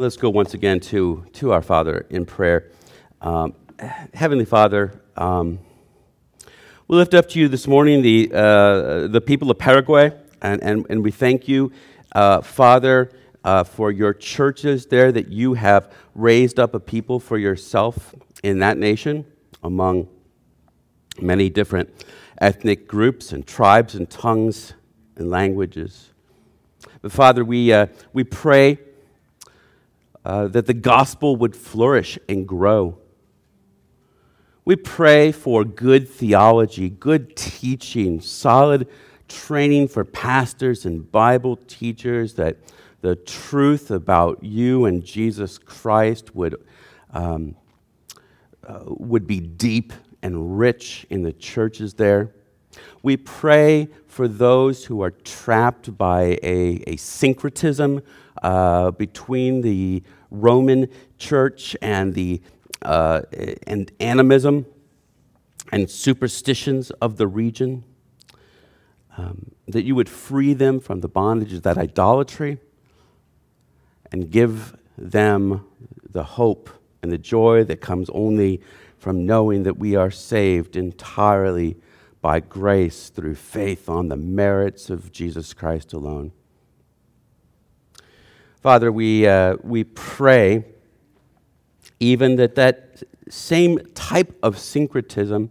Let's go once again to, to our Father in prayer. Um, Heavenly Father, um, we lift up to you this morning the, uh, the people of Paraguay, and, and, and we thank you, uh, Father, uh, for your churches there that you have raised up a people for yourself in that nation among many different ethnic groups and tribes and tongues and languages. But Father, we, uh, we pray uh, that the gospel would flourish and grow. We pray for good theology, good teaching, solid training for pastors and Bible teachers, that the truth about you and Jesus Christ would, um, uh, would be deep and rich in the churches there. We pray for those who are trapped by a, a syncretism uh, between the Roman church and the uh, and animism and superstitions of the region. Um, that you would free them from the bondage of that idolatry and give them the hope and the joy that comes only from knowing that we are saved entirely by grace through faith on the merits of Jesus Christ alone. Father, we, uh, we pray even that that same type of syncretism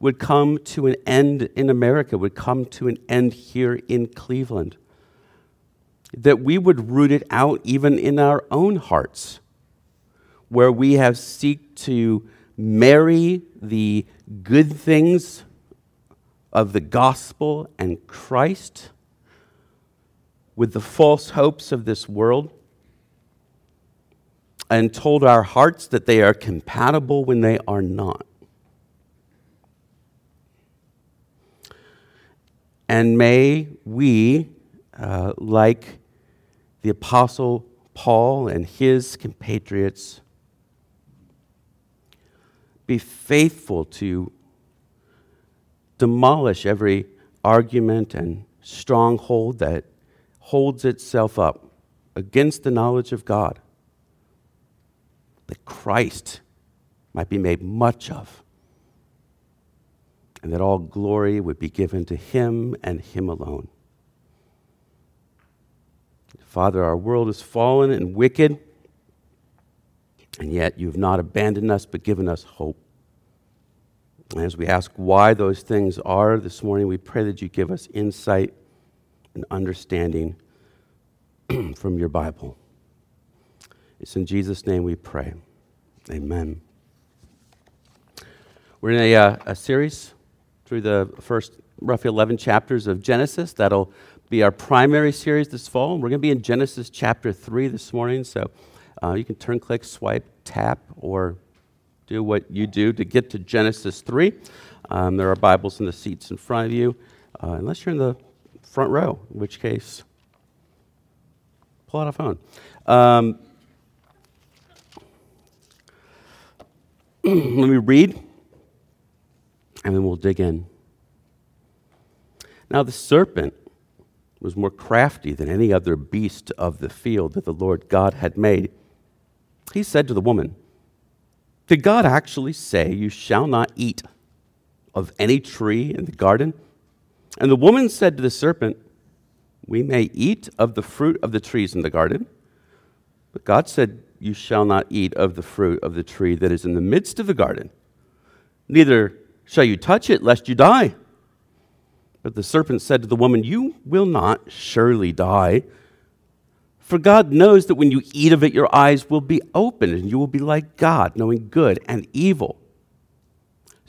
would come to an end in America, would come to an end here in Cleveland. That we would root it out even in our own hearts, where we have seek to marry the good things of the gospel and Christ with the false hopes of this world and told our hearts that they are compatible when they are not. And may we, uh, like the Apostle Paul and his compatriots, be faithful to demolish every argument and stronghold that holds itself up against the knowledge of God, that Christ might be made much of, and that all glory would be given to Him and Him alone. Father, our world is fallen and wicked, and yet you've not abandoned us but given us hope. And as we ask why those things are this morning, we pray that you give us insight and understanding from your Bible. It's in Jesus' name we pray. Amen. We're in a, uh, a series through the first roughly 11 chapters of Genesis. That'll be our primary series this fall. We're going to be in Genesis chapter 3 this morning, so uh, you can turn, click, swipe, tap, or do what you do to get to Genesis 3. Um, there are Bibles in the seats in front of you, uh, unless you're in the front row, in which case, pull out a phone. Um, let me read, and then we'll dig in. Now, the serpent was more crafty than any other beast of the field that the Lord God had made. He said to the woman, Did God actually say, You shall not eat of any tree in the garden? And the woman said to the serpent, We may eat of the fruit of the trees in the garden. But God said, You shall not eat of the fruit of the tree that is in the midst of the garden, neither shall you touch it, lest you die. But the serpent said to the woman, You will not surely die. For God knows that when you eat of it, your eyes will be opened, and you will be like God, knowing good and evil.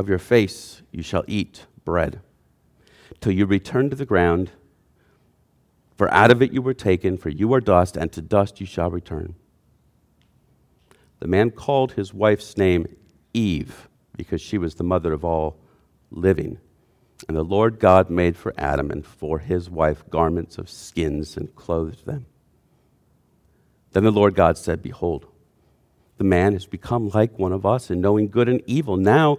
of your face you shall eat bread till you return to the ground. For out of it you were taken, for you are dust, and to dust you shall return. The man called his wife's name Eve, because she was the mother of all living. And the Lord God made for Adam and for his wife garments of skins and clothed them. Then the Lord God said, Behold, the man has become like one of us in knowing good and evil. Now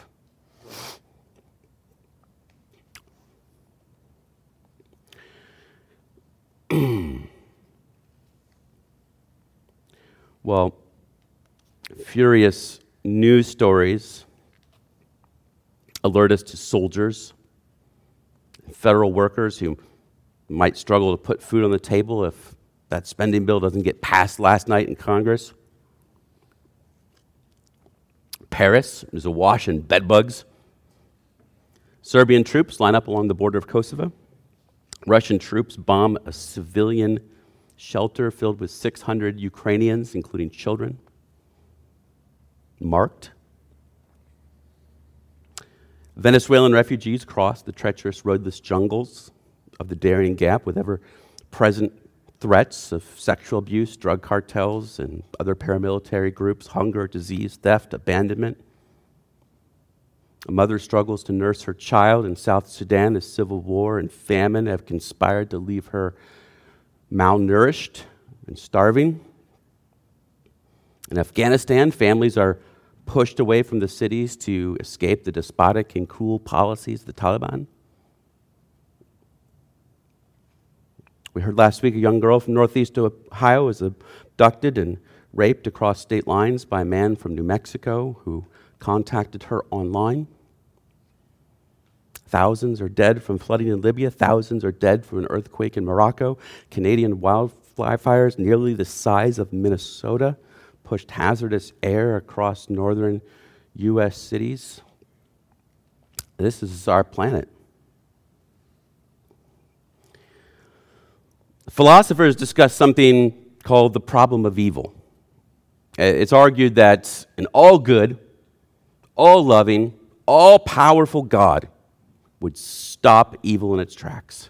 Well, furious news stories alert us to soldiers, federal workers who might struggle to put food on the table if that spending bill doesn't get passed last night in Congress. Paris is awash in bedbugs. Serbian troops line up along the border of Kosovo. Russian troops bomb a civilian shelter filled with 600 Ukrainians, including children, marked. Venezuelan refugees cross the treacherous roadless jungles of the Darien Gap with ever present threats of sexual abuse, drug cartels, and other paramilitary groups, hunger, disease, theft, abandonment. A mother struggles to nurse her child in South Sudan as civil war and famine have conspired to leave her malnourished and starving. In Afghanistan, families are pushed away from the cities to escape the despotic and cruel policies of the Taliban. We heard last week a young girl from northeast Ohio was abducted and raped across state lines by a man from New Mexico who contacted her online. Thousands are dead from flooding in Libya. Thousands are dead from an earthquake in Morocco. Canadian wildfires, nearly the size of Minnesota, pushed hazardous air across northern U.S. cities. This is our planet. Philosophers discuss something called the problem of evil. Uh, it's argued that an all good, all loving, all powerful God would stop evil in its tracks.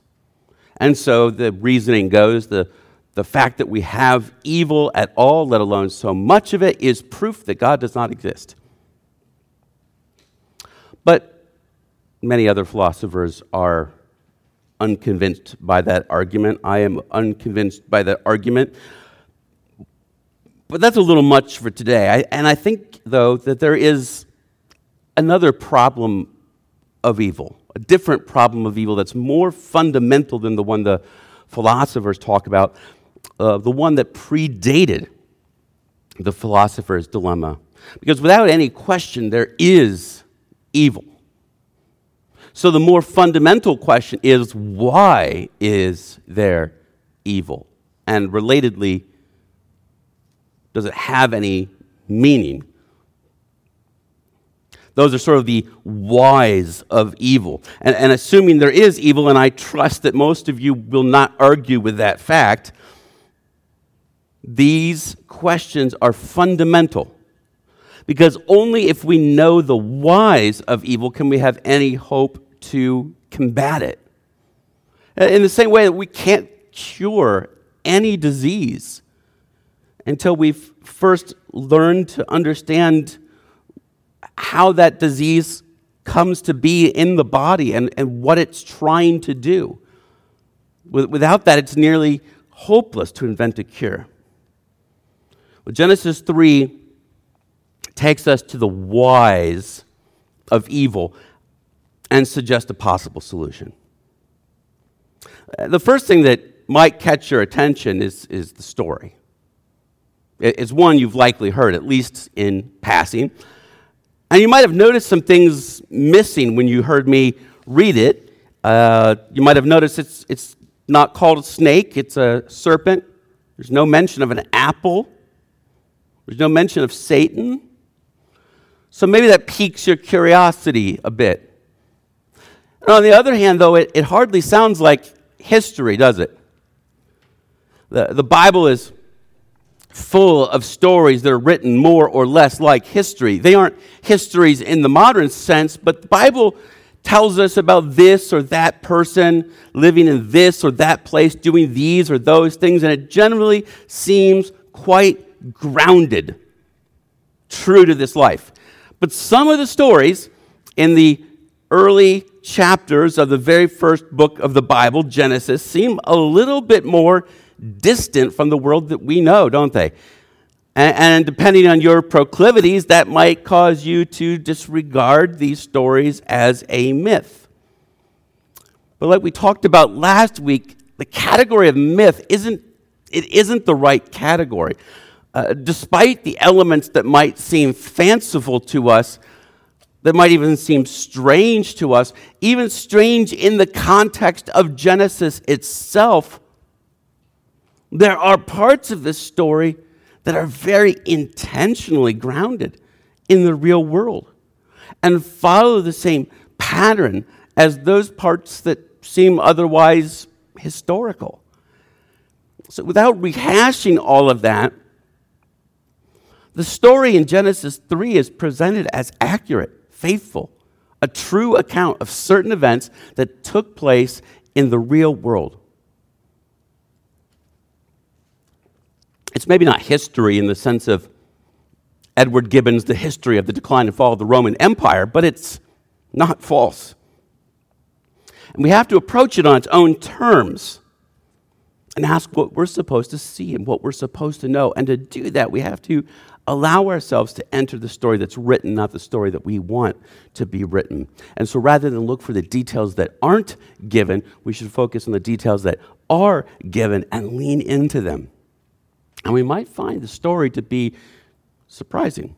And so the reasoning goes the, the fact that we have evil at all, let alone so much of it, is proof that God does not exist. But many other philosophers are unconvinced by that argument. I am unconvinced by that argument. But that's a little much for today. I, and I think, though, that there is another problem of evil, a different problem of evil that's more fundamental than the one the philosophers talk about, uh, the one that predated the philosopher's dilemma. Because without any question, there is evil. So the more fundamental question is why is there evil? And relatedly, does it have any meaning? Those are sort of the whys of evil. And, and, assuming there is evil, and I trust that most of you will not argue with that fact, these questions are fundamental. Because only if we know the whys of evil can we have any hope to combat it. In the same way that we can't cure any disease until we've first learned to understand how that disease comes to be in the body and, and what it's trying to do. Without that, it's nearly hopeless to invent a cure. Well, Genesis 3 takes us to the whys of evil and suggests a possible solution. The first thing that might catch your attention is, is the story. It's one you've likely heard, at least in passing. And you might have noticed some things missing when you heard me read it. Uh, you might have noticed it's, it's not called a snake, it's a serpent. There's no mention of an apple, there's no mention of Satan. So maybe that piques your curiosity a bit. And on the other hand, though, it, it hardly sounds like history, does it? The, the Bible is full of stories that are written more or less like history. They aren't histories in the modern sense, but the Bible tells us about this or that person living in this or that place, doing these or those things, and it generally seems quite grounded, true to this life. But some of the stories in the early chapters of the very first book of the Bible, Genesis, seem a little bit more distant from the world that we know, don't they? And, and, depending on your proclivities, that might cause you to disregard these stories as a myth. But like we talked about last week, the category of myth isn't, it isn't the right category. Uh, despite the elements that might seem fanciful to us, that might even seem strange to us, even strange in the context of Genesis itself, there are parts of this story that are very intentionally grounded in the real world and follow the same pattern as those parts that seem otherwise historical. So, without rehashing all of that, the story in Genesis 3 is presented as accurate, faithful, a true account of certain events that took place in the real world. It's maybe not history in the sense of Edward Gibbon's The History of the Decline and Fall of the Roman Empire, but it's not false. And we have to approach it on its own terms and ask what we're supposed to see and what we're supposed to know. And to do that, we have to allow ourselves to enter the story that's written, not the story that we want to be written. And so rather than look for the details that aren't given, we should focus on the details that are given and lean into them. And we might find the story to be surprising.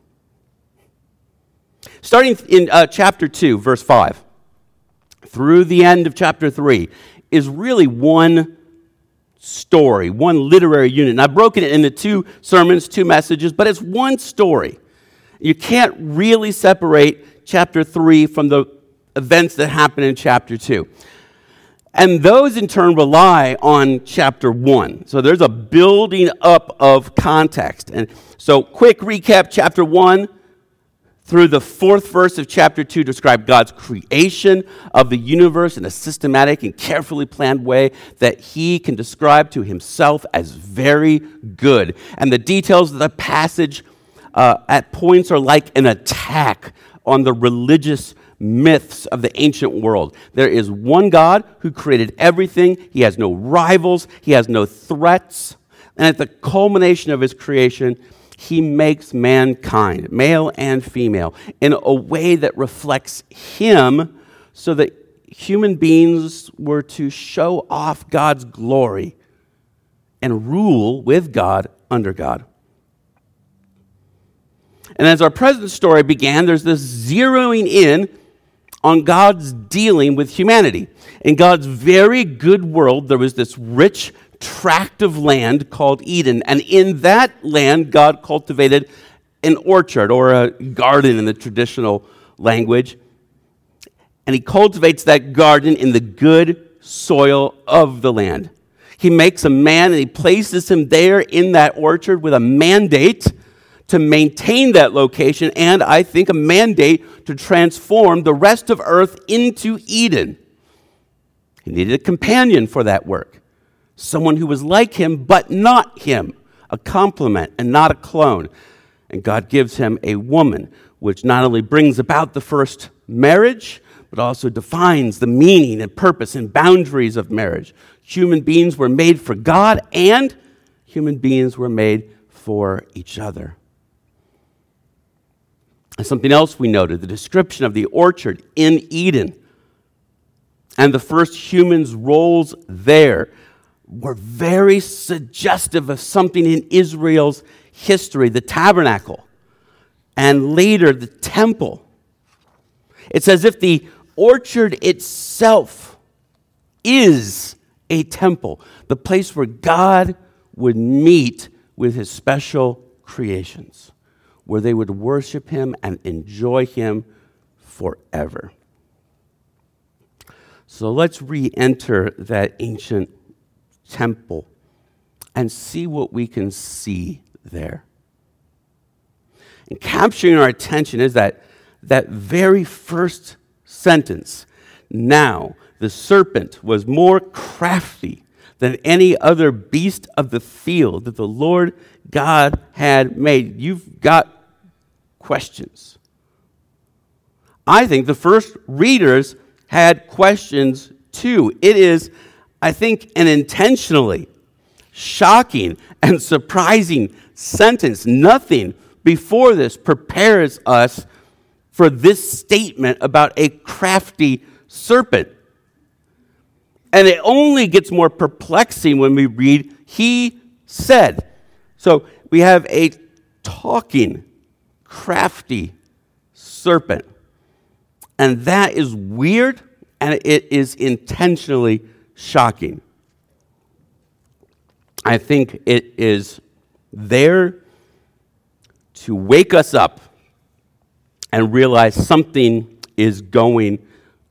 Starting in uh, chapter 2, verse 5, through the end of chapter 3, is really one story, one literary unit. And I've broken it into two sermons, two messages, but it's one story. You can't really separate chapter 3 from the events that happen in chapter 2. And those in turn rely on chapter one. So there's a building up of context. And so, quick recap chapter one through the fourth verse of chapter 2 describe God's creation of the universe in a systematic and carefully planned way that he can describe to himself as very good. And the details of the passage uh, at points are like an attack on the religious myths of the ancient world. There is one God who created everything, he has no rivals, he has no threats. And at the culmination of his creation, he makes mankind, male and female, in a way that reflects him so that human beings were to show off God's glory and rule with God under God. And as our present story began, there's this zeroing in on God's dealing with humanity. In God's very good world, there was this rich tract of land called Eden. And in that land, God cultivated an orchard or a garden in the traditional language. And he cultivates that garden in the good soil of the land. He makes a man and he places him there in that orchard with a mandate to maintain that location and I think a mandate to transform the rest of earth into Eden. He needed a companion for that work someone who was like him, but not him, a complement and not a clone. And God gives him a woman, which not only brings about the first marriage, but also defines the meaning and purpose and boundaries of marriage. Human beings were made for God, and human beings were made for each other. And something else we noted the description of the orchard in Eden and the first humans' roles there were very suggestive of something in Israel's history the tabernacle, and later the temple. It's as if the orchard itself is a temple, the place where God would meet with his special creations, where they would worship him and enjoy him forever. So let's re enter that ancient temple and see what we can see there. And capturing our attention is that, that very first sentence. Now, the serpent was more crafty than any other beast of the field that the Lord God had made. You've got questions. I think the first readers had questions too. It is I think, an intentionally shocking and surprising sentence. Nothing before this prepares us for this statement about a crafty serpent. And it only gets more perplexing when we read, He said. So we have a talking, crafty serpent. And that is weird and it is intentionally shocking. I think it is there to wake us up and realize something is going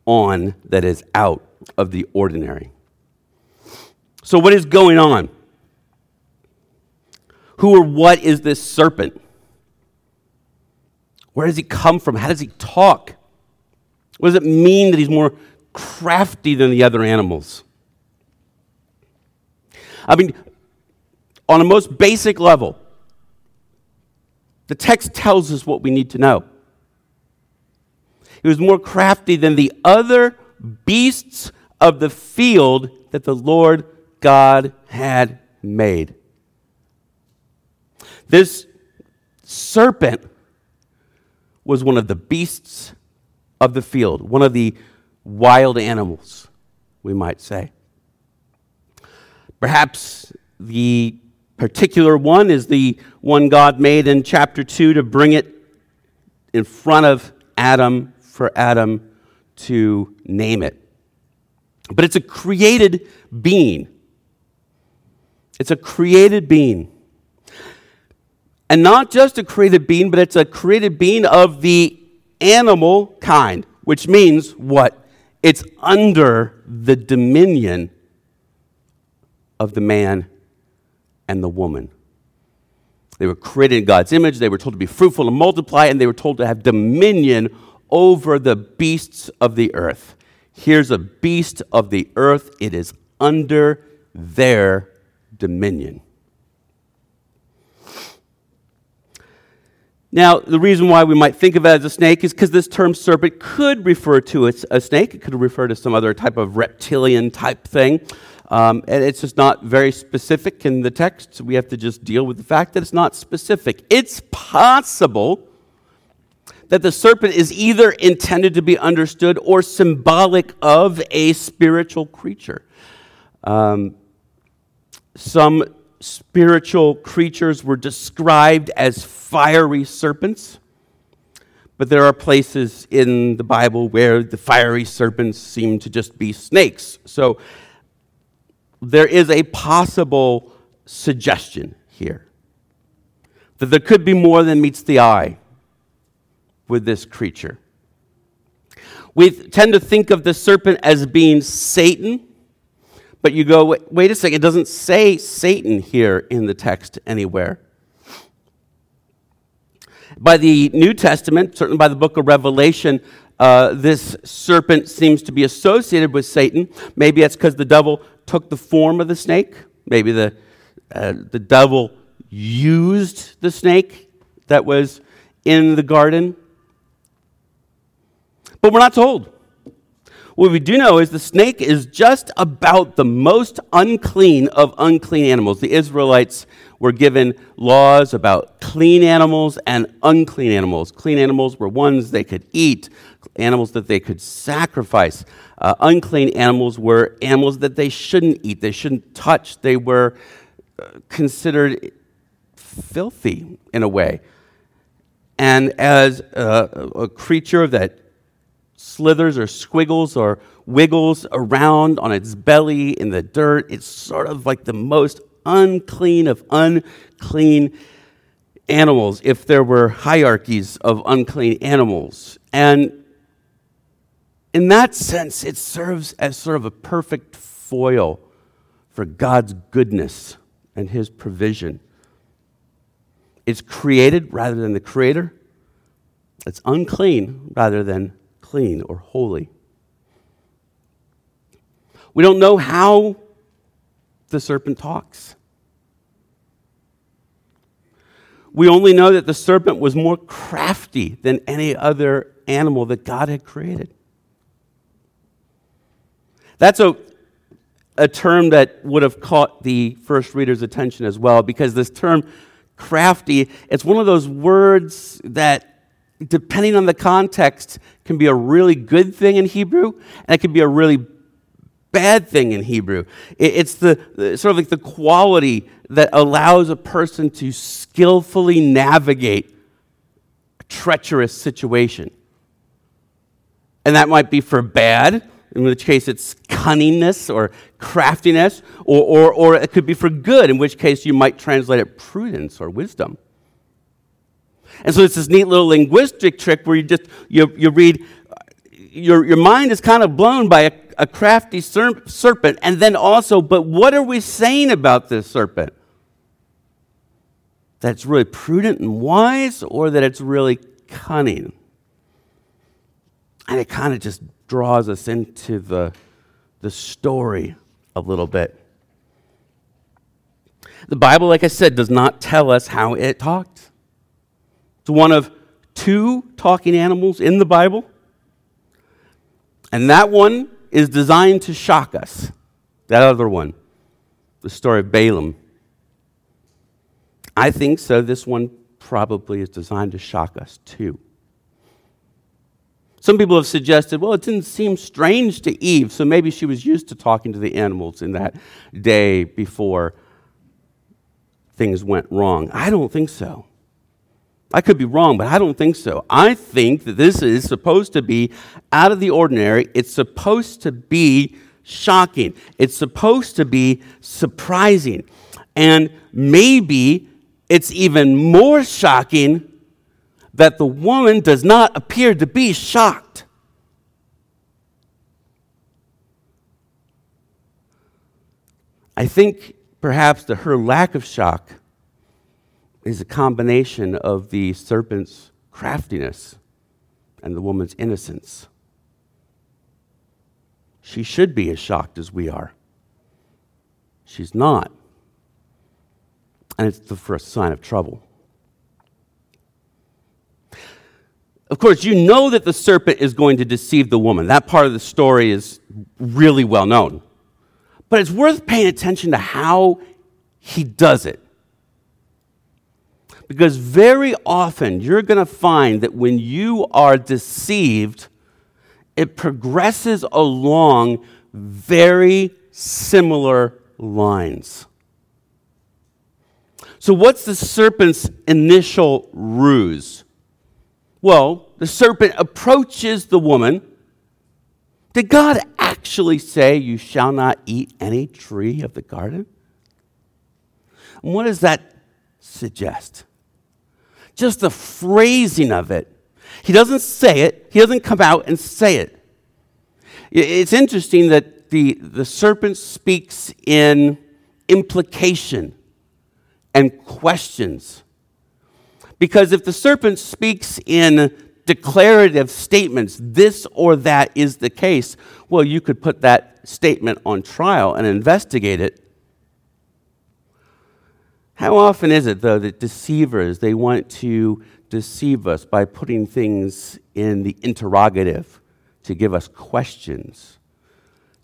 on that is out of the ordinary. So, what is going on? Who or what is this serpent? Where does he come from? How does he talk? What does it mean that he's more crafty than the other animals? I mean, on a most basic level, the text tells us what we need to know. He was more crafty than the other beasts of the field that the Lord God had made. This serpent was one of the beasts of the field, one of the wild animals, we might say. Perhaps the particular one is the one God made in chapter 2 to bring it in front of Adam for Adam to name it. But it's a created being. It's a created being. And not just a created being, but it's a created being of the animal kind, which means what? It's under the dominion of the man and the woman. They were created in God's image. They were told to be fruitful and multiply, and they were told to have dominion over the beasts of the earth. Here's a beast of the earth, it is under their dominion. Now, the reason why we might think of it as a snake is because this term serpent could refer to a snake. It could refer to some other type of reptilian type thing. Um, and it's just not very specific in the text. So we have to just deal with the fact that it's not specific. It's possible that the serpent is either intended to be understood or symbolic of a spiritual creature. Um, some spiritual creatures were described as fiery serpents. But there are places in the Bible where the fiery serpents seem to just be snakes. So there is a possible suggestion here that there could be more than meets the eye with this creature. We tend to think of the serpent as being Satan but you go, wait, a second, it doesn't say Satan here in the text anywhere. By the New Testament, certainly by the book of Revelation, uh, this serpent seems to be associated with Satan. Maybe that's because the devil took the form of the snake. Maybe the, uh, the devil used the snake that was in the garden. But we're not told. What we do know is the snake is just about the most unclean of unclean animals. The Israelites were given laws about clean animals and unclean animals. Clean animals were ones they could eat, animals that they could sacrifice. Uh, unclean animals were animals that they shouldn't eat, they shouldn't touch. They were uh, considered filthy in a way. And as a, a creature that slithers or squiggles or wiggles around on its belly in the dirt. It's sort of like the most unclean of unclean animals if there were hierarchies of unclean animals. And in that sense, it serves as sort of a perfect foil for God's goodness and His provision. It's created rather than the creator. It's unclean rather than clean or holy. We don't know how the serpent talks. We only know that the serpent was more crafty than any other animal that God had created. That's a, a term that would have caught the first reader's attention as well, because this term crafty, it's one of those words that depending on the context, can be a really good thing in Hebrew, and it can be a really bad thing in Hebrew. It's the sort of like the quality that allows a person to skillfully navigate a treacherous situation. And that might be for bad, in which case it's cunningness or craftiness, or, or, or it could be for good, in which case you might translate it prudence or wisdom. And so it's this neat little linguistic trick where you just you, you read your, your mind is kind of blown by a, a crafty ser- serpent. And then also but what are we saying about this serpent? That it's really prudent and wise or that it's really cunning? And it kind of just draws us into the, the story a little bit. The bible like i said does not tell us how it talked it's one of two talking animals in the Bible. And that one is designed to shock us. That other one, the story of Balaam. I think so. This one probably is designed to shock us too. Some people have suggested, well, it didn't seem strange to Eve, so maybe she was used to talking to the animals in that day before things went wrong. I don't think so. I could be wrong, but I don't think so. I think that this is supposed to be out of the ordinary. It's supposed to be shocking. It's supposed to be surprising. And maybe it's even more shocking that the woman does not appear to be shocked. I think perhaps that her lack of shock is a combination of the serpent's craftiness and the woman's innocence. She should be as shocked as we are. She's not. And it's the first sign of trouble. Of course, you know that the serpent is going to deceive the woman. That part of the story is really well known. But it's worth paying attention to how he does it. Because very often you're going to find that when you are deceived, it progresses along very similar lines. So, what's the serpent's initial ruse? Well, the serpent approaches the woman. Did God actually say, You shall not eat any tree of the garden? And what does that suggest? Just the phrasing of it. He doesn't say it, he doesn't come out and say it. It's interesting that the, the serpent speaks in implication and questions. Because if the serpent speaks in declarative statements, this or that is the case, well, you could put that statement on trial and investigate it. How often is it, though, that deceivers, they want to deceive us by putting things in the interrogative to give us questions,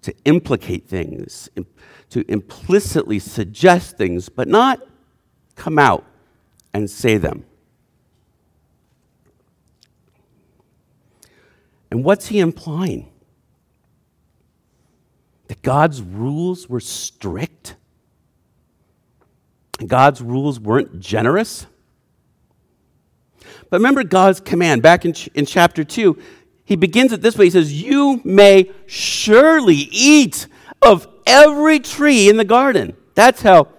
to implicate things, to implicitly suggest things, but not come out and say them? And what's he implying? That God's rules were strict? God's rules weren't generous? But remember God's command back in, ch- in chapter 2. He begins it this way He says, You may surely eat of every tree in the garden. That's how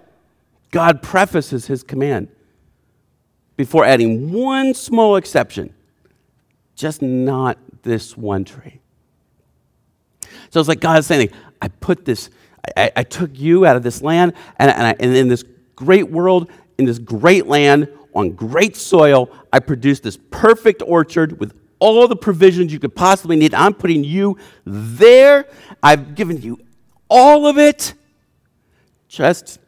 God prefaces his command before adding one small exception just not this one tree. So it's like God is saying, I put this, I, I took you out of this land, and, and, I, and in this great world, in this great land, on great soil, I produced this perfect orchard with all the provisions you could possibly need. I'm putting you there. I've given you all of it. Just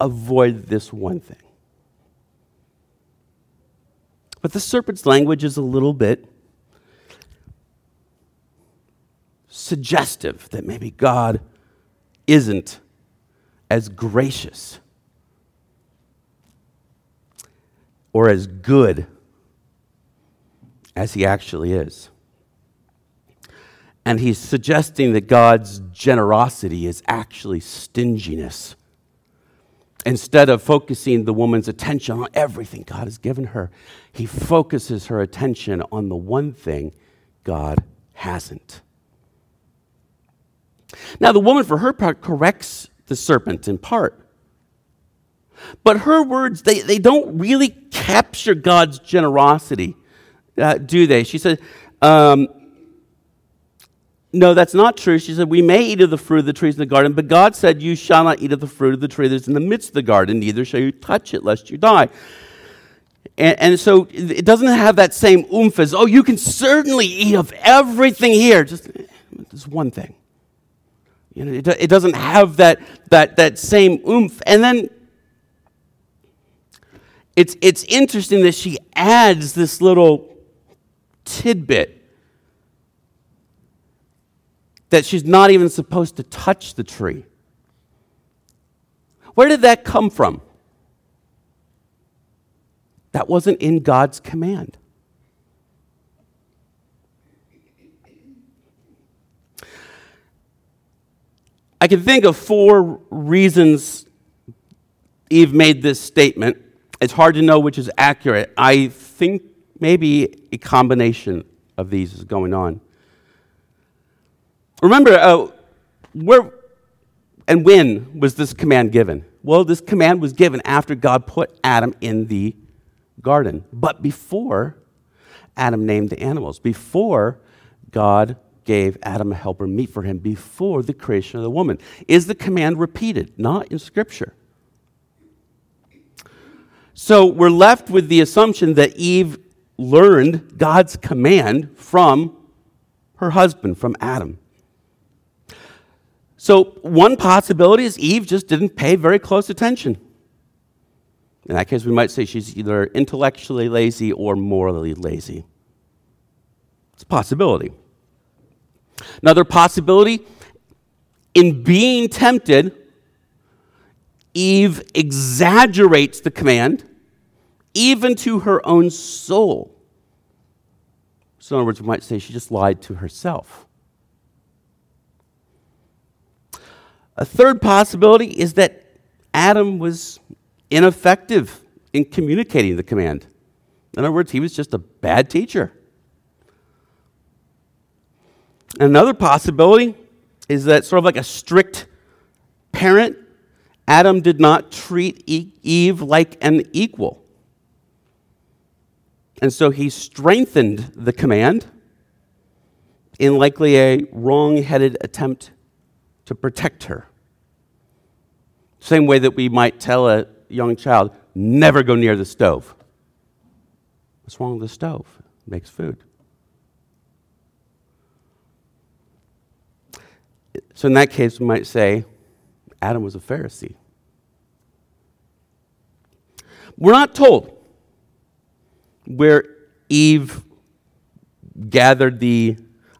avoid this one thing. But the serpent's language is a little bit suggestive that maybe God isn't as gracious or as good as he actually is. And he's suggesting that God's generosity is actually stinginess. Instead of focusing the woman's attention on everything God has given her, he focuses her attention on the one thing God hasn't. Now, the woman, for her part, corrects the serpent in part. But her words, they, they don't really capture God's generosity, uh, do they? She said, um, No, that's not true. She said, We may eat of the fruit of the trees in the garden, but God said, You shall not eat of the fruit of the tree that's in the midst of the garden, neither shall you touch it, lest you die. And, and, so it doesn't have that same oomph as, oh, you can certainly eat of everything here. Just this one thing. You know, it, it doesn't have that, that, that same oomph. And then it's, it's interesting that she adds this little tidbit that she's not even supposed to touch the tree. Where did that come from? That wasn't in God's command. I can think of four reasons Eve made this statement. It's hard to know which is accurate. I think maybe a combination of these is going on. Remember, uh, where and when was this command given? Well, this command was given after God put Adam in the garden, but before Adam named the animals, before God gave Adam a helper meet for him before the creation of the woman. Is the command repeated? Not in Scripture. So we're left with the assumption that Eve learned God's command from her husband, from Adam. So, one possibility is Eve just didn't pay very close attention. In that case, we might say she's either intellectually lazy or morally lazy. It's a possibility. Another possibility in being tempted, Eve exaggerates the command even to her own soul. So, in other words, we might say she just lied to herself. A third possibility is that Adam was ineffective in communicating the command. In other words, he was just a bad teacher. Another possibility is that, sort of like a strict parent, Adam did not treat Eve like an equal. And so he strengthened the command in likely a wrong headed attempt to protect her. Same way that we might tell a young child, never go near the stove. What's wrong with the stove? It makes food. So, in that case, we might say Adam was a Pharisee. We're not told where Eve gathered the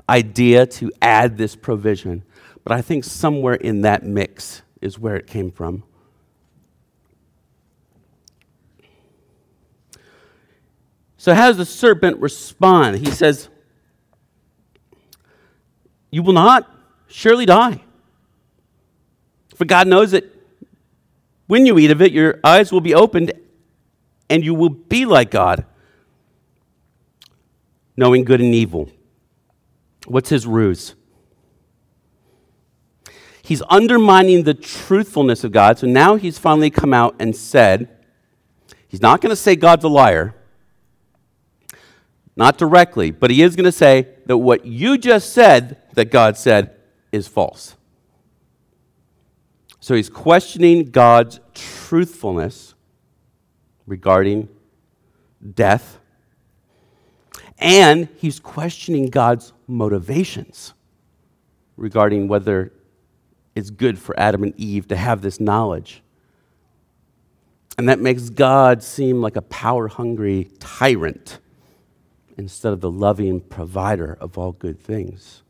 idea to add this provision. But I think somewhere in that mix is where it came from. So, how does the serpent respond? He says, You will not surely die. For God knows that when you eat of it, your eyes will be opened and you will be like God, knowing good and evil. What's his ruse? He's undermining the truthfulness of God. So now he's finally come out and said, he's not going to say God's a liar, not directly, but he is going to say that what you just said that God said is false. So he's questioning God's truthfulness regarding death, and he's questioning God's motivations regarding whether it's good for Adam and Eve to have this knowledge. And that makes God seem like a power hungry tyrant instead of the loving provider of all good things.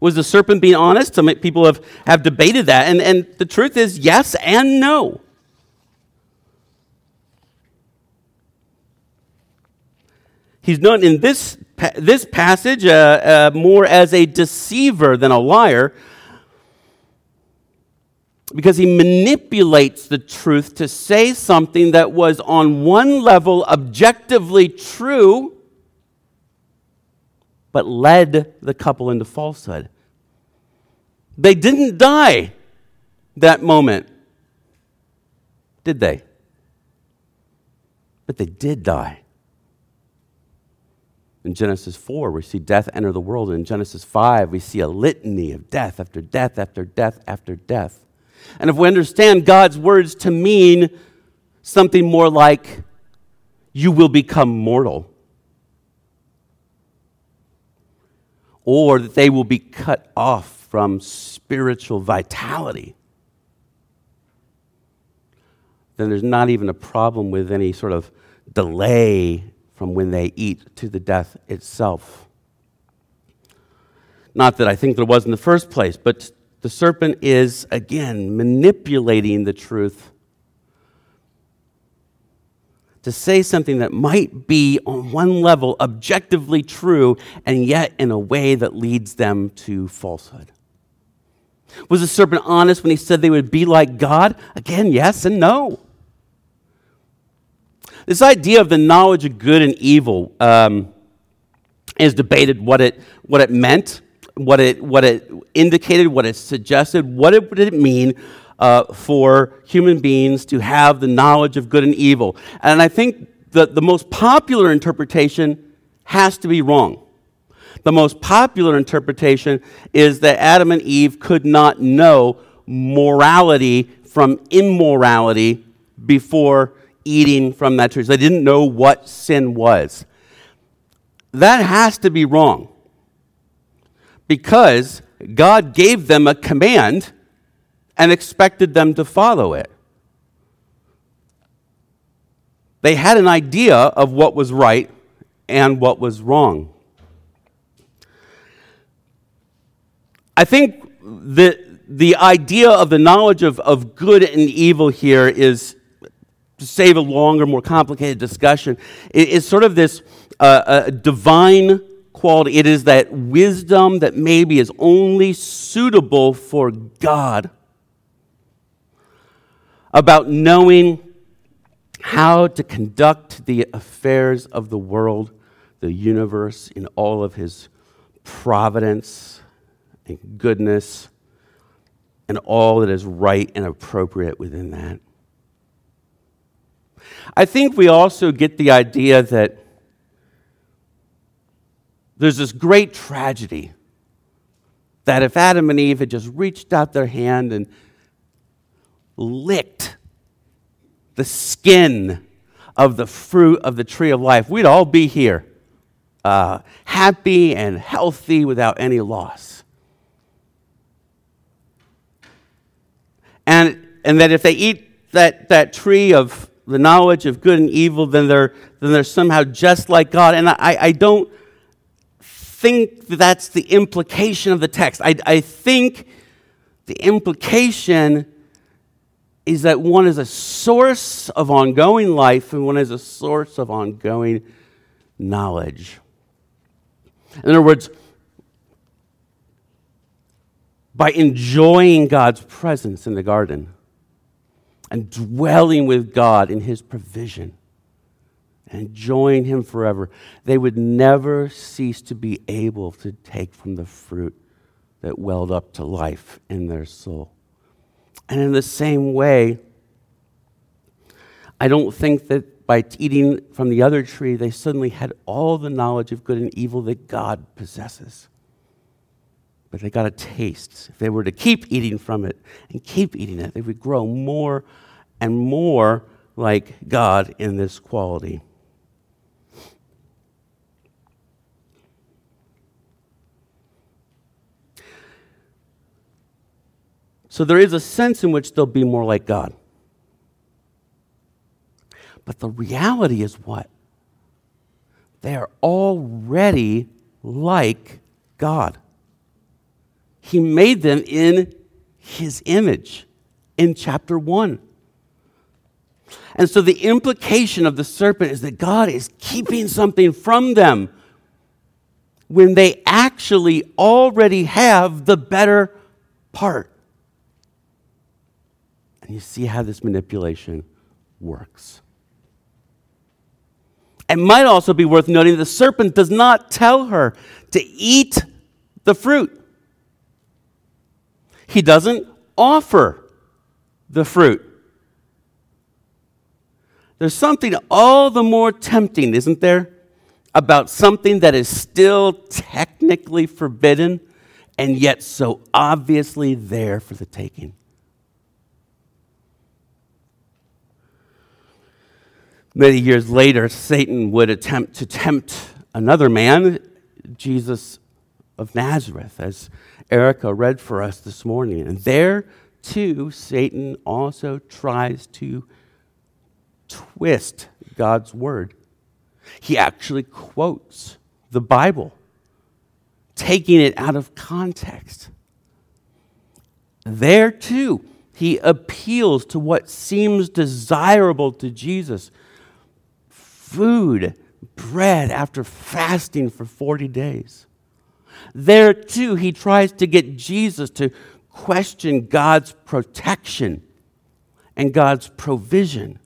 Was the serpent being honest? Some people have, have debated that. And, and the truth is yes and no. He's known in this, this passage uh, uh, more as a deceiver than a liar because he manipulates the truth to say something that was on one level objectively true, but led the couple into falsehood. They didn't die that moment, did they? But they did die. In Genesis 4, we see death enter the world. In Genesis 5, we see a litany of death after death after death after death. And if we understand God's words to mean something more like, you will become mortal, or that they will be cut off from spiritual vitality, then there's not even a problem with any sort of delay from when they eat to the death itself. Not that I think there was in the first place, but the serpent is, again, manipulating the truth to say something that might be, on one level, objectively true, and yet in a way that leads them to falsehood. Was the serpent honest when he said they would be like God? Again, yes and no. This idea of the knowledge of good and evil um, is debated what it, what it meant what it, what it indicated, what it suggested, what it, did it mean uh, for human beings to have the knowledge of good and evil. And I think that the most popular interpretation has to be wrong. The most popular interpretation is that Adam and Eve could not know morality from immorality before eating from that tree. They didn't know what sin was. That has to be wrong because God gave them a command and expected them to follow it. They had an idea of what was right and what was wrong. I think the, the idea of the knowledge of, of good and evil here is, to save a longer, more complicated discussion, it is sort of this uh, divine quality. It is that wisdom that maybe is only suitable for God about knowing how to conduct the affairs of the world, the universe, in all of his providence and goodness, and all that is right and appropriate within that. I think we also get the idea that there's this great tragedy that if Adam and Eve had just reached out their hand and licked the skin of the fruit of the tree of life, we'd all be here, uh, happy and healthy without any loss. And, and that if they eat that, that tree of the knowledge of good and evil, then they're, then they're somehow just like God. And I, I don't think that that's the implication of the text. I, I think the implication is that one is a source of ongoing life and one is a source of ongoing knowledge. In other words, by enjoying God's presence in the garden and dwelling with God in His provision and enjoying Him forever, they would never cease to be able to take from the fruit that welled up to life in their soul. And in the same way, I don't think that by eating from the other tree, they suddenly had all the knowledge of good and evil that God possesses. But they got a taste. If they were to keep eating from it and keep eating it, they would grow more and more like God in this quality. So there is a sense in which they'll be more like God. But the reality is what? They are already like God. He made them in His image in chapter 1. And so the implication of the serpent is that God is keeping something from them when they actually already have the better part. And you see how this manipulation works. It might also be worth noting the serpent does not tell her to eat the fruit. He doesn't offer the fruit. There's something all the more tempting, isn't there, about something that is still technically forbidden and yet so obviously there for the taking. Many years later, Satan would attempt to tempt another man, Jesus of Nazareth, as Erica read for us this morning. And there, too, Satan also tries to twist God's word. He actually quotes the Bible, taking it out of context. There, too, he appeals to what seems desirable to Jesus food, bread, after fasting for 40 days. There, too, he tries to get Jesus to question God's protection and God's provision.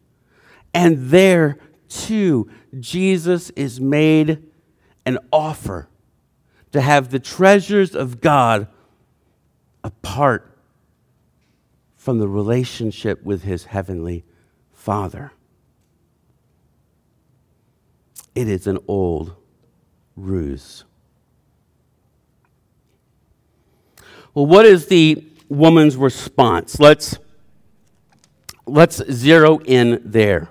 And there, too, Jesus is made an offer to have the treasures of God apart from the relationship with his heavenly Father. It is an old ruse. Well, what is the woman's response? Let's, let's zero in there.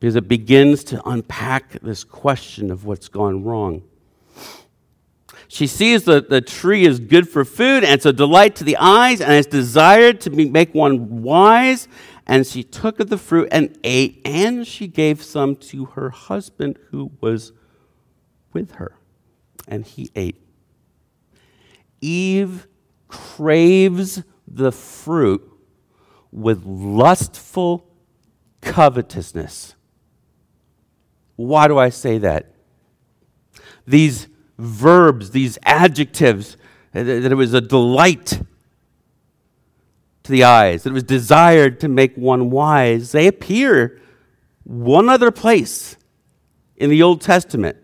because it begins to unpack this question of what's gone wrong. She sees that the tree is good for food, and it's a delight to the eyes, and it's desired to be, make one wise. And she took of the fruit and ate, and she gave some to her husband who was with her, and he ate. Eve craves the fruit with lustful covetousness. Why do I say that? These verbs, these adjectives, uh, that it was a delight to the eyes, that it was desired to make one wise, they appear one other place in the Old Testament.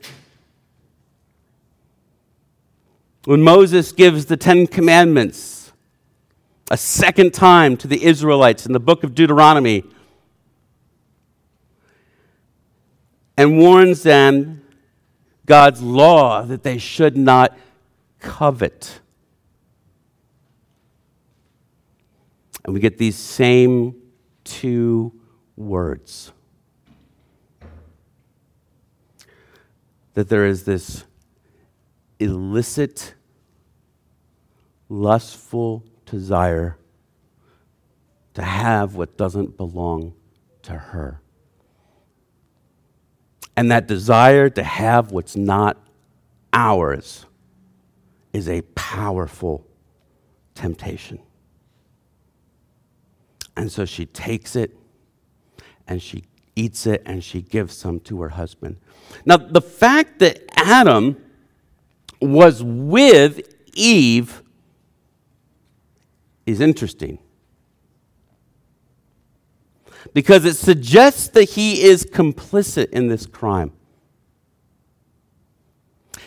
When Moses gives the Ten Commandments a second time to the Israelites in the book of Deuteronomy, and warns them God's law that they should not covet. And we get these same two words that there is this illicit, lustful desire to have what doesn't belong to her. And that desire to have what's not ours is a powerful temptation. And so she takes it and she eats it and she gives some to her husband. Now, the fact that Adam was with Eve is interesting because it suggests that he is complicit in this crime.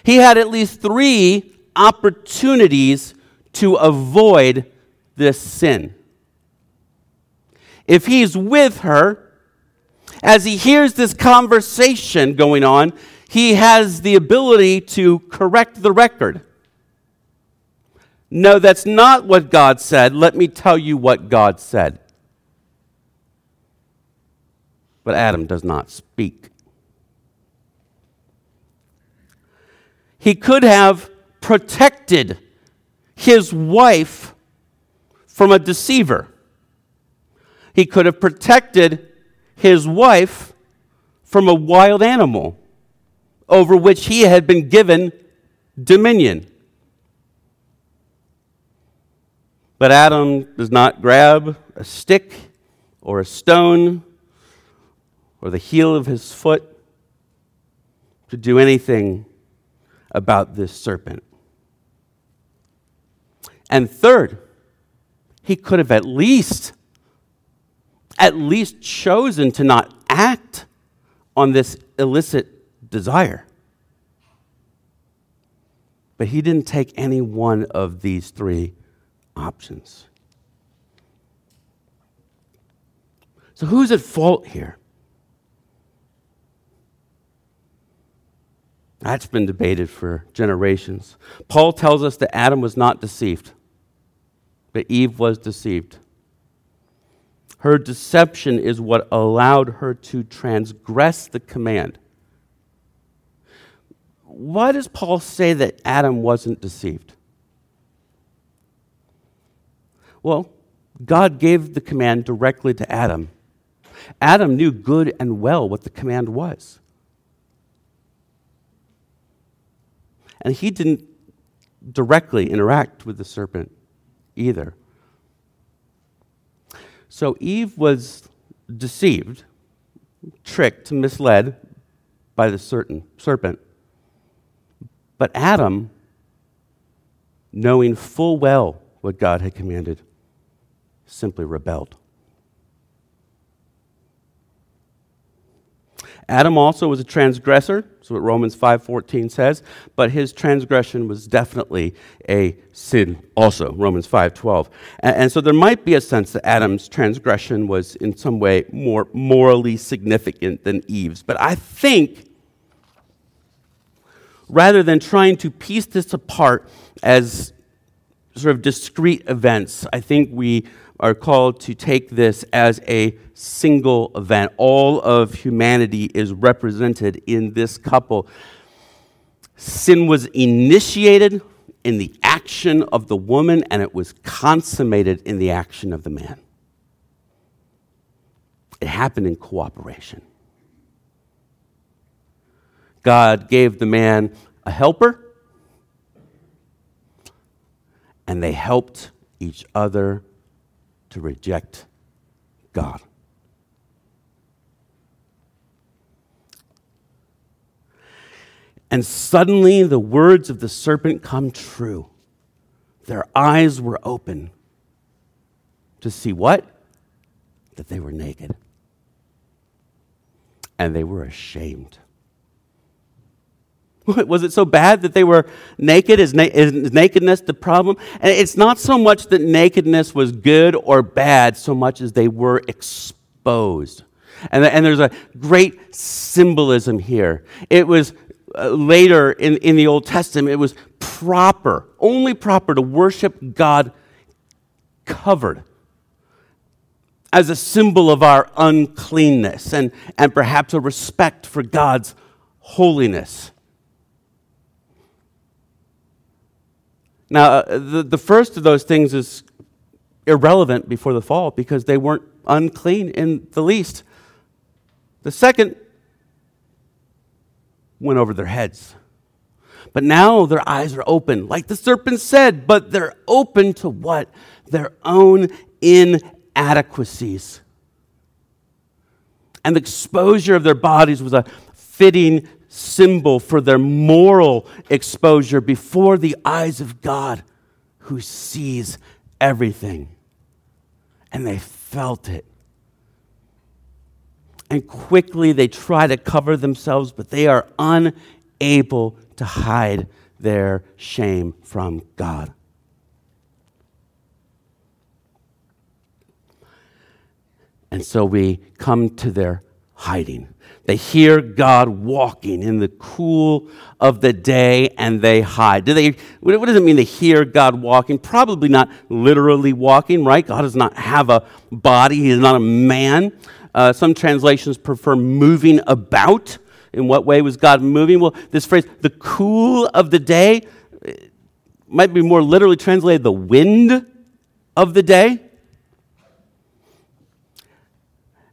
He had at least three opportunities to avoid this sin. If he's with her, as he hears this conversation going on, he has the ability to correct the record. No, that's not what God said. Let me tell you what God said. But Adam does not speak. He could have protected his wife from a deceiver. He could have protected his wife from a wild animal over which he had been given dominion. But Adam does not grab a stick or a stone or the heel of his foot to do anything about this serpent. And third, he could have at least at least chosen to not act on this illicit desire. But he didn't take any one of these three options. So who's at fault here? That's been debated for generations. Paul tells us that Adam was not deceived, but Eve was deceived. Her deception is what allowed her to transgress the command. Why does Paul say that Adam wasn't deceived? Well, God gave the command directly to Adam. Adam knew good and well what the command was. And he didn't directly interact with the serpent either. So Eve was deceived, tricked, misled by the certain serpent. But Adam, knowing full well what God had commanded, simply rebelled. Adam also was a transgressor, that's what Romans 5:14 says, but his transgression was definitely a sin also, Romans 5:12. And, and so there might be a sense that Adam's transgression was in some way more morally significant than Eve's, but I think rather than trying to piece this apart as sort of discrete events. I think we are called to take this as a single event. All of humanity is represented in this couple. Sin was initiated in the action of the woman, and it was consummated in the action of the man. It happened in cooperation. God gave the man a helper, and they helped each other to reject God. And suddenly the words of the serpent come true. Their eyes were open to see what? That they were naked. And they were ashamed. Was it so bad that they were naked? Is, na- is, nakedness the problem? And it's not so much that nakedness was good or bad, so much as they were exposed. And, and there's a great symbolism here. It was uh, later in, in the Old Testament, it was proper, only proper to worship God covered as a symbol of our uncleanness and, and perhaps a respect for God's holiness. Now, uh, the, the first of those things is irrelevant before the fall because they weren't unclean in the least. The second went over their heads. But now their eyes are open, like the serpent said, but they're open to what? Their own inadequacies. And the exposure of their bodies was a fitting symbol for their moral exposure before the eyes of God who sees everything. And they felt it. And quickly they try to cover themselves, but they are unable to hide their shame from God. And so we come to their hiding. They hear God walking in the cool of the day and they hide. Do they, what does it mean to hear God walking? Probably not literally walking, right? God does not have a body, He is not a man. Uh, some translations prefer moving about. In what way was God moving? Well, this phrase, the cool of the day, might be more literally translated the wind of the day.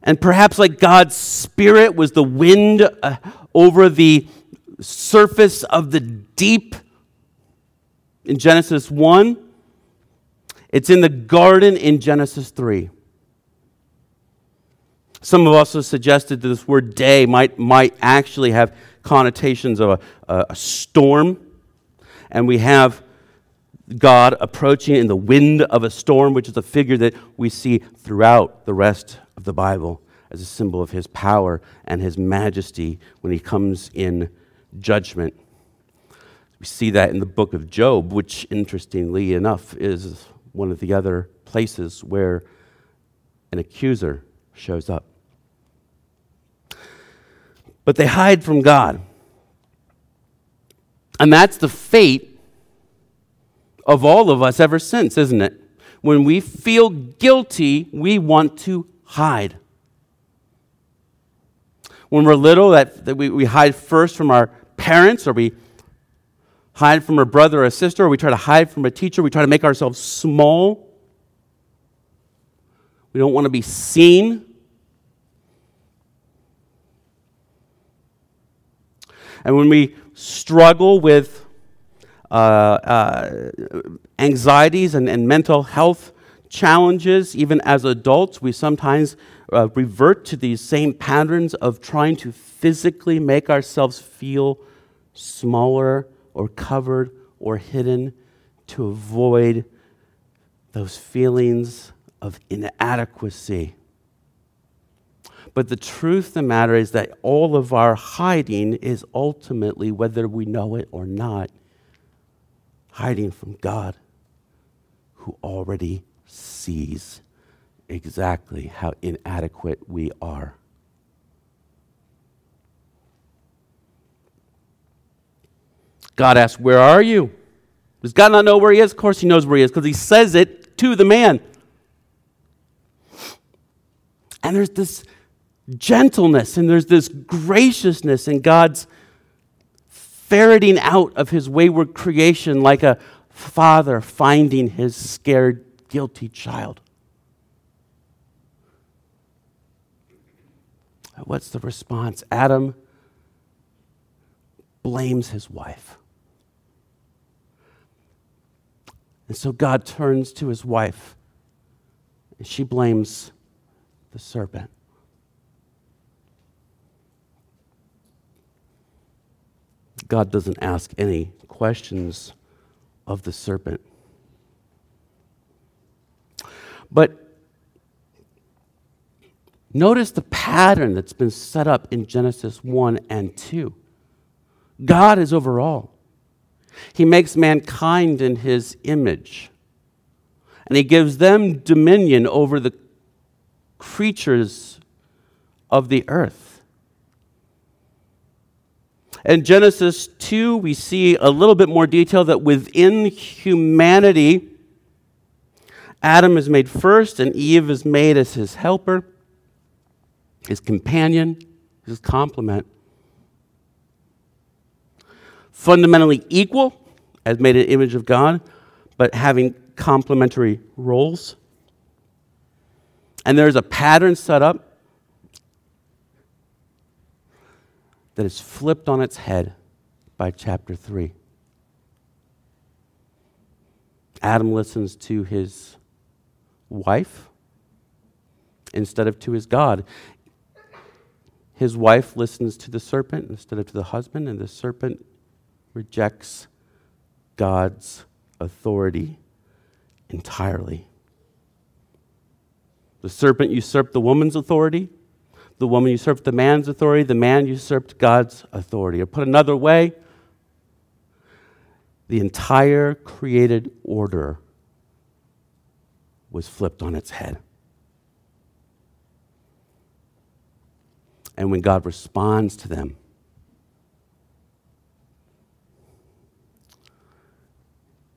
And perhaps like God's Spirit was the wind uh, over the surface of the deep in Genesis 1. It's in the garden in Genesis 3. Some have also suggested that this word day might, might actually have connotations of a, a storm. And we have God approaching in the wind of a storm, which is a figure that we see throughout the rest of the Bible as a symbol of his power and his majesty when he comes in judgment. We see that in the book of Job, which, interestingly enough, is one of the other places where an accuser shows up but they hide from God. And that's the fate of all of us ever since, isn't it? When we feel guilty, we want to hide. When we're little, that, that we, we hide first from our parents, or we hide from a brother or a sister, or we try to hide from a teacher. We try to make ourselves small. We don't want to be seen. And when we struggle with uh, uh, anxieties and, and, mental health challenges, even as adults, we sometimes uh, revert to these same patterns of trying to physically make ourselves feel smaller or covered or hidden to avoid those feelings of inadequacy. But the truth of the matter is that all of our hiding is ultimately, whether we know it or not, hiding from God, who already sees exactly how inadequate we are. God asks, Where are you? Does God not know where he is? Of course he knows where he is because he says it to the man. And there's this gentleness and there's this graciousness in God's ferreting out of his wayward creation like a father finding his scared, guilty child. What's the response? Adam blames his wife. And so God turns to his wife, and she blames the serpent. God doesn't ask any questions of the serpent. But notice the pattern that's been set up in Genesis 1 and 2. God is over all. He makes mankind in his image, and he gives them dominion over the creatures of the earth. In Genesis 2, we see a little bit more detail that within humanity, Adam is made first and Eve is made as his helper, his companion, his complement. Fundamentally equal, as made an image of God, but having complementary roles. And there's a pattern set up that is flipped on its head by chapter 3. Adam listens to his wife instead of to his God. His wife listens to the serpent instead of to the husband, and the serpent rejects God's authority entirely. The serpent usurped the woman's authority, the woman usurped the man's authority, the man usurped God's authority. Or put another way, the entire created order was flipped on its head. And when God responds to them,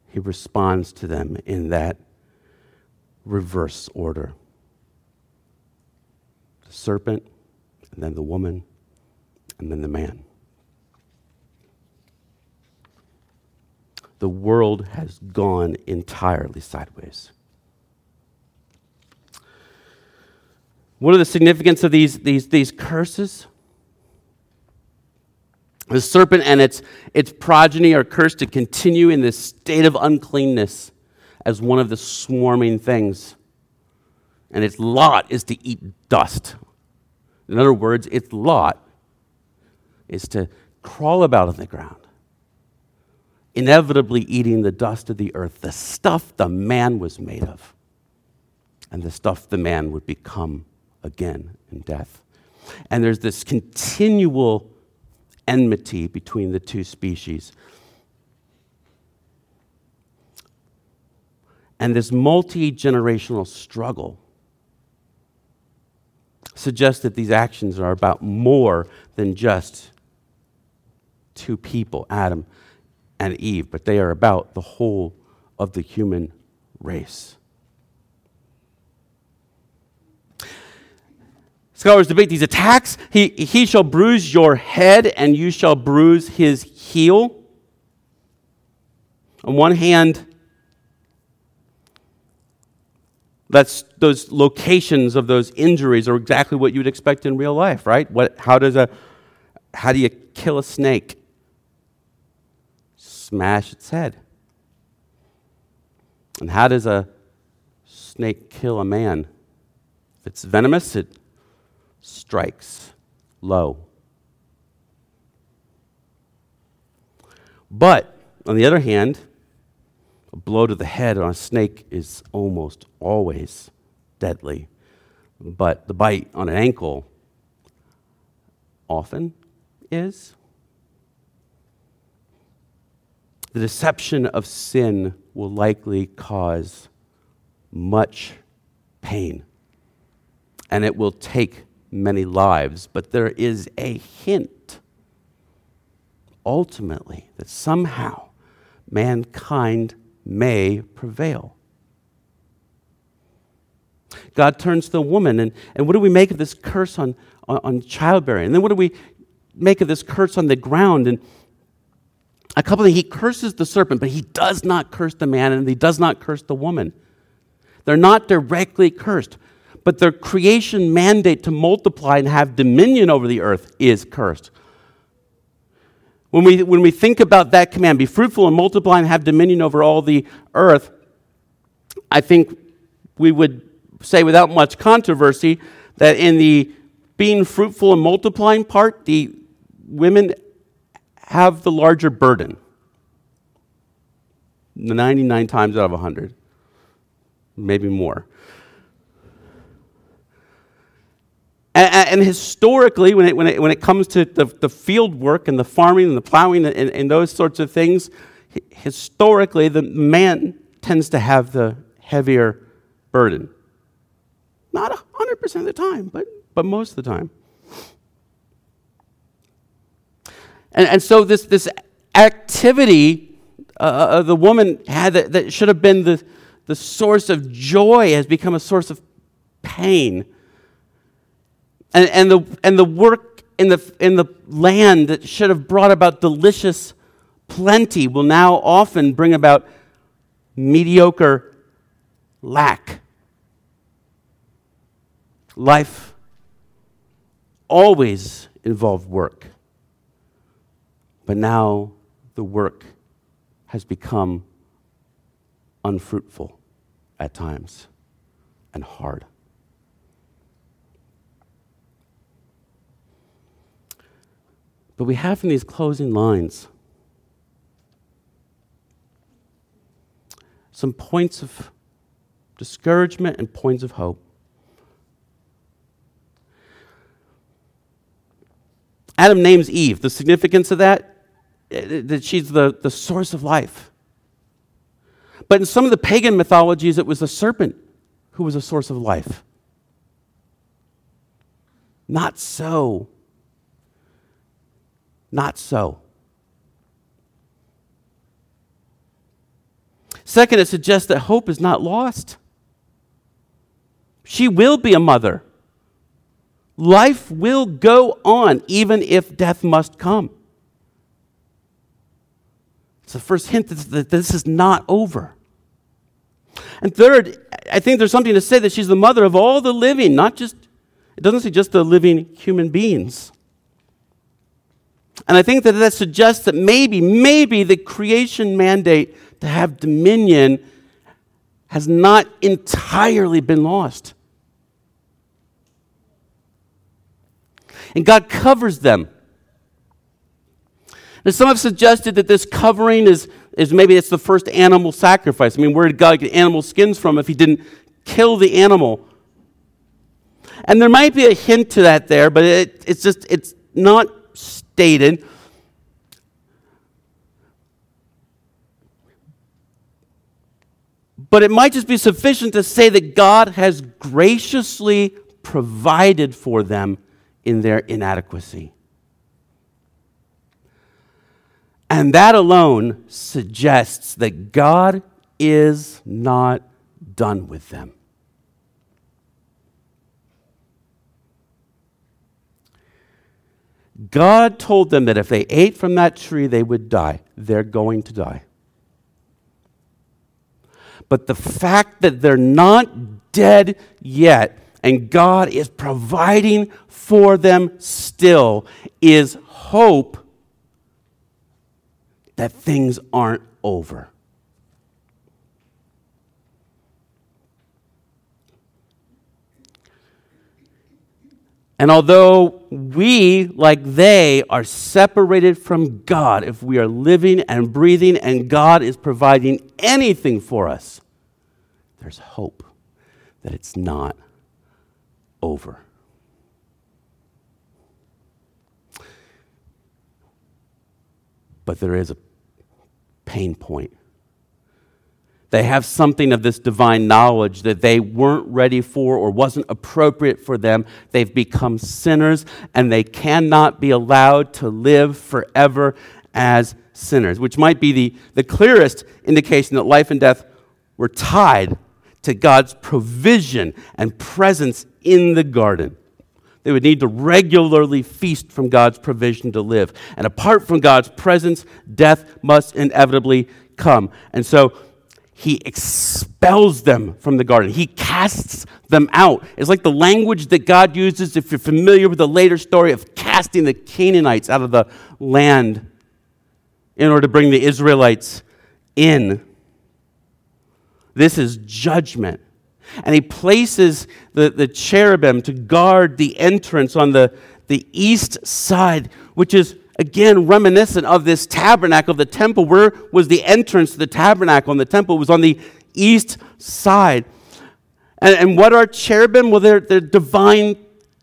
he responds to them in that reverse order the serpent, and then the woman, and then the man. The world has gone entirely sideways. What are the significance of these, these, these curses? The serpent and its, its progeny are cursed to continue in this state of uncleanness as one of the swarming things and its lot is to eat dust. In other words, its lot is to crawl about on the ground, inevitably eating the dust of the earth, the stuff the man was made of, and the stuff the man would become again in death. And there's this continual enmity between the two species. And this multi generational struggle suggests that these actions are about more than just two people, Adam and Eve, but they are about the whole of the human race. Scholars debate these attacks. He, he shall bruise your head, and you shall bruise his heel. On one hand, That's those locations of those injuries are exactly what you'd expect in real life, right? What, how, does a, how do you kill a snake? Smash its head. And how does a snake kill a man? If it's venomous, it strikes low. But on the other hand, a blow to the head on a snake is almost always deadly, but the bite on an ankle often is. The deception of sin will likely cause much pain, and it will take many lives, but there is a hint ultimately that somehow mankind may prevail. God turns to the woman, and, and what do we make of this curse on, on, on childbearing? And then what do we make of this curse on the ground? And a couple of things, he curses the serpent, but he does not curse the man, and he does not curse the woman. They're not directly cursed, but their creation mandate to multiply and have dominion over the earth is cursed. When we, when we think about that command, be fruitful and multiply and have dominion over all the earth, I think we would say without much controversy that in the being fruitful and multiplying part, the women have the larger burden. 99 times out of 100, maybe more. And, and, historically, when it, when, it, when it comes to the, the field work and the farming and the plowing and, and those sorts of things, historically, the man tends to have the heavier burden. Not 100% of the time, but, but most of the time. And, and so this, this activity uh, the woman had that, that should have been the, the source of joy has become a source of pain. And, and, the, and the work in the, in the land that should have brought about delicious plenty will now often bring about mediocre lack. Life always involved work, but now the work has become unfruitful at times and hard. But we have in these closing lines some points of discouragement and points of hope. Adam names Eve. The significance of that, eh, that she's the, the source of life. But in some of the pagan mythologies, it was the serpent who was a source of life. Not so. Not so. Second, it suggests that hope is not lost. She will be a mother. Life will go on even if death must come. It's the first hint that this is not over. And third, I think there's something to say that she's the mother of all the living, not just, it doesn't say just the living human beings. And I think that that suggests that maybe, maybe the creation mandate to have dominion has not entirely been lost. and God covers them. Now, some have suggested that this covering is, is maybe it's the first animal sacrifice. I mean, where did God get animal skins from if he didn't kill the animal? And there might be a hint to that there, but it, it's just, it's not stated. But it might just be sufficient to say that God has graciously provided for them in their inadequacy. And that alone suggests that God is not done with them. God told them that if they ate from that tree, they would die. They're going to die. But the fact that they're not dead yet and God is providing for them still is hope that things aren't over. And although we, like they, are separated from God, if we are living and breathing and God is providing anything for us, there's hope that it's not over. But there is a pain point. They have something of this divine knowledge that they weren't ready for or wasn't appropriate for them. They've become sinners and they cannot be allowed to live forever as sinners, which might be the, the clearest indication that life and death were tied to God's provision and presence in the garden. They would need to regularly feast from God's provision to live. And apart from God's presence, death must inevitably come. And so he expels them from the garden. He casts them out. It's like the language that God uses, if you're familiar with the later story of casting the Canaanites out of the land in order to bring the Israelites in. This is judgment. And he places the, the cherubim to guard the entrance on the, the east side, which is again reminiscent of this tabernacle, the temple. Where was the entrance to the tabernacle and the temple? It was on the east side. And, and what are cherubim? Well, they're, they're divine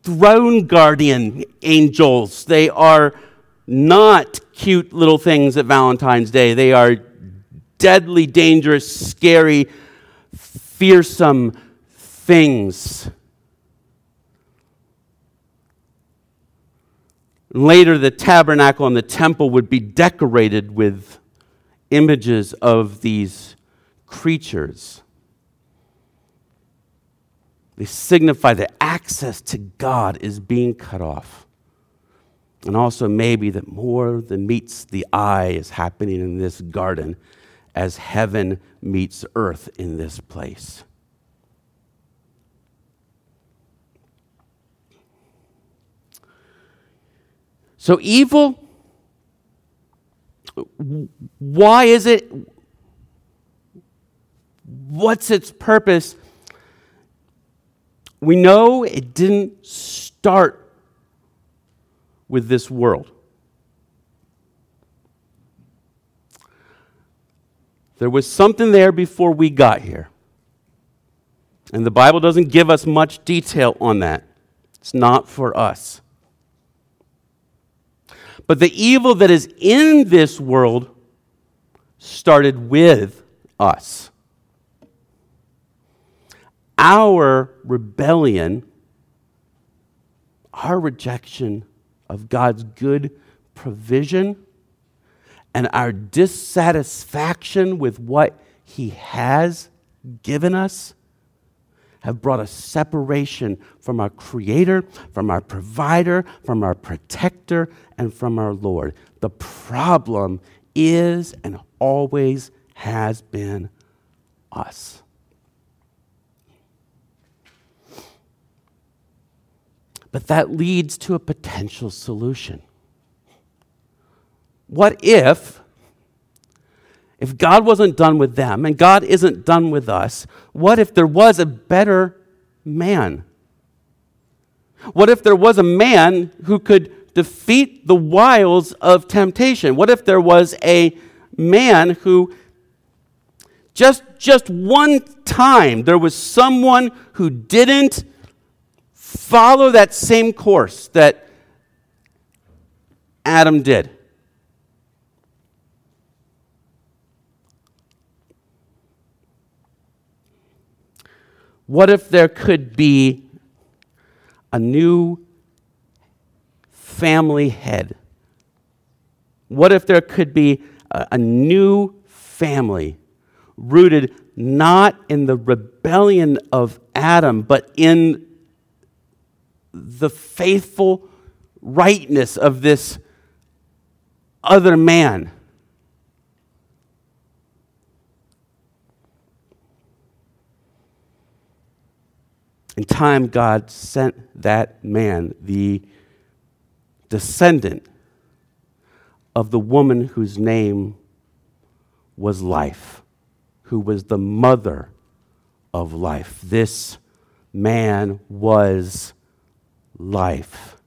throne guardian angels. They are not cute little things at Valentine's Day. They are deadly, dangerous, scary, fearsome things. Later, the tabernacle and the temple would be decorated with images of these creatures. They signify that access to God is being cut off. And also, maybe that more than meets the eye is happening in this garden as heaven meets earth in this place. So, evil, why is it? What's its purpose? We know it didn't start with this world. There was something there before we got here. And the Bible doesn't give us much detail on that. It's not for us. But the evil that is in this world started with us. Our rebellion, our rejection of God's good provision, and our dissatisfaction with what He has given us have brought a separation from our Creator, from our provider, from our protector, and from our Lord. The problem is and always has been us. But that leads to a potential solution. What if if God wasn't done with them and God isn't done with us, what if there was a better man? What if there was a man who could defeat the wiles of temptation? What if there was a man who just just one time there was someone who didn't follow that same course that Adam did? What if there could be a new family head? What if there could be a, a new family rooted not in the rebellion of Adam, but in the faithful rightness of this other man? In time, God sent that man, the descendant of the woman whose name was life, who was the mother of life. This man was life.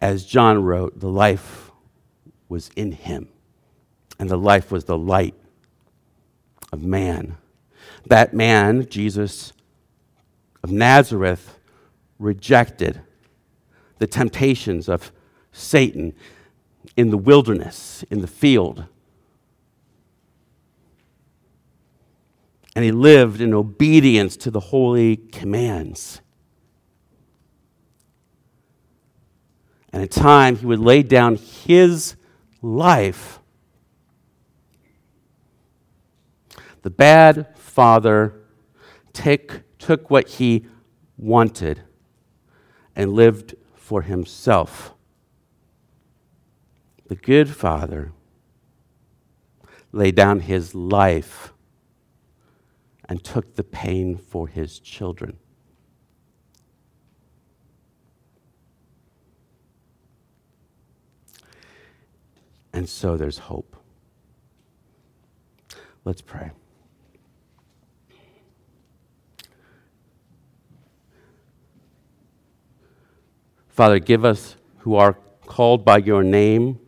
As John wrote, the life was in him, and the life was the light of man. That man, Jesus of Nazareth, rejected the temptations of Satan in the wilderness, in the field. And he lived in obedience to the holy commands. And at time he would lay down his life. The bad father take, took what he wanted and lived for himself. The good father laid down his life and took the pain for his children. And so there's hope. Let's pray. Father, give us who are called by your name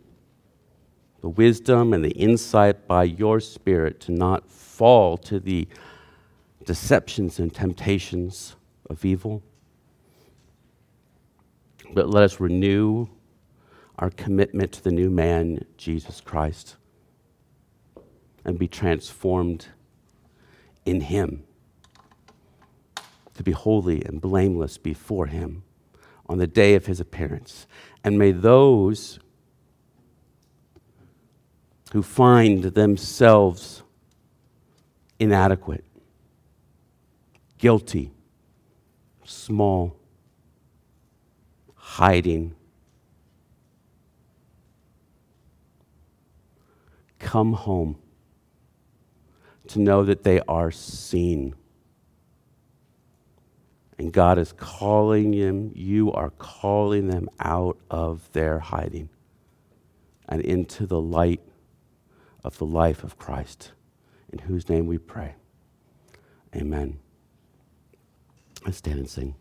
the wisdom and the insight by your Spirit to not fall to the deceptions and temptations of evil. But let us renew our commitment to the new man, Jesus Christ, and be transformed in him, to be holy and blameless before him on the day of his appearance. And may those who find themselves inadequate, guilty, small, hiding, come home to know that they are seen. And God is calling them, you are calling them out of their hiding and into the light of the life of Christ, in whose name we pray. Amen. Let's stand and sing.